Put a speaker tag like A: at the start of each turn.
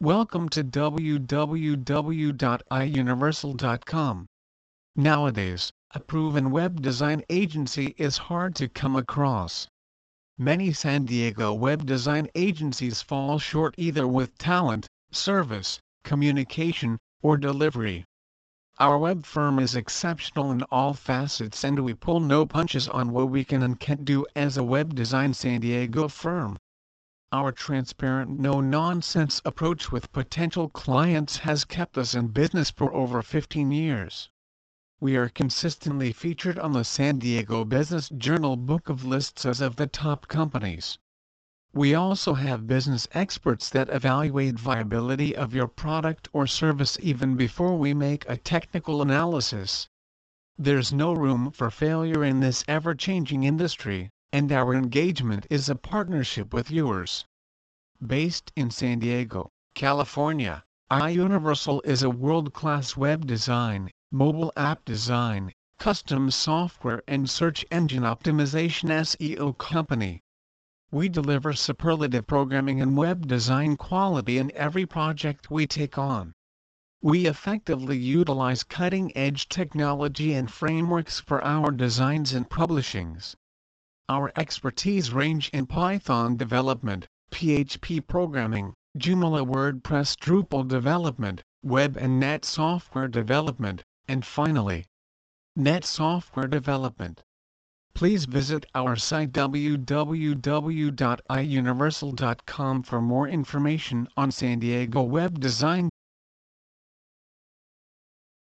A: Welcome to www.eyeuniversal.com. Nowadays, a proven web design agency is hard to come across. Many San Diego web design agencies fall short either with talent, service, communication, or delivery. Our web firm is exceptional in all facets and we pull no punches on what we can and can't do as a web design San Diego firm. Our transparent no-nonsense approach with potential clients has kept us in business for over 15 years. We are consistently featured on the San Diego Business Journal book of lists as of the top companies. We also have business experts that evaluate viability of your product or service even before we make a technical analysis. There's no room for failure in this ever-changing industry and our engagement is a partnership with yours. Based in San Diego, California, iUniversal is a world-class web design, mobile app design, custom software and search engine optimization SEO company. We deliver superlative programming and web design quality in every project we take on. We effectively utilize cutting-edge technology and frameworks for our designs and publishings. Our expertise range in Python development, PHP programming, Joomla WordPress Drupal development, web and net software development, and finally, net software development. Please visit our site www.eyeuniversal.com for more information on San Diego web design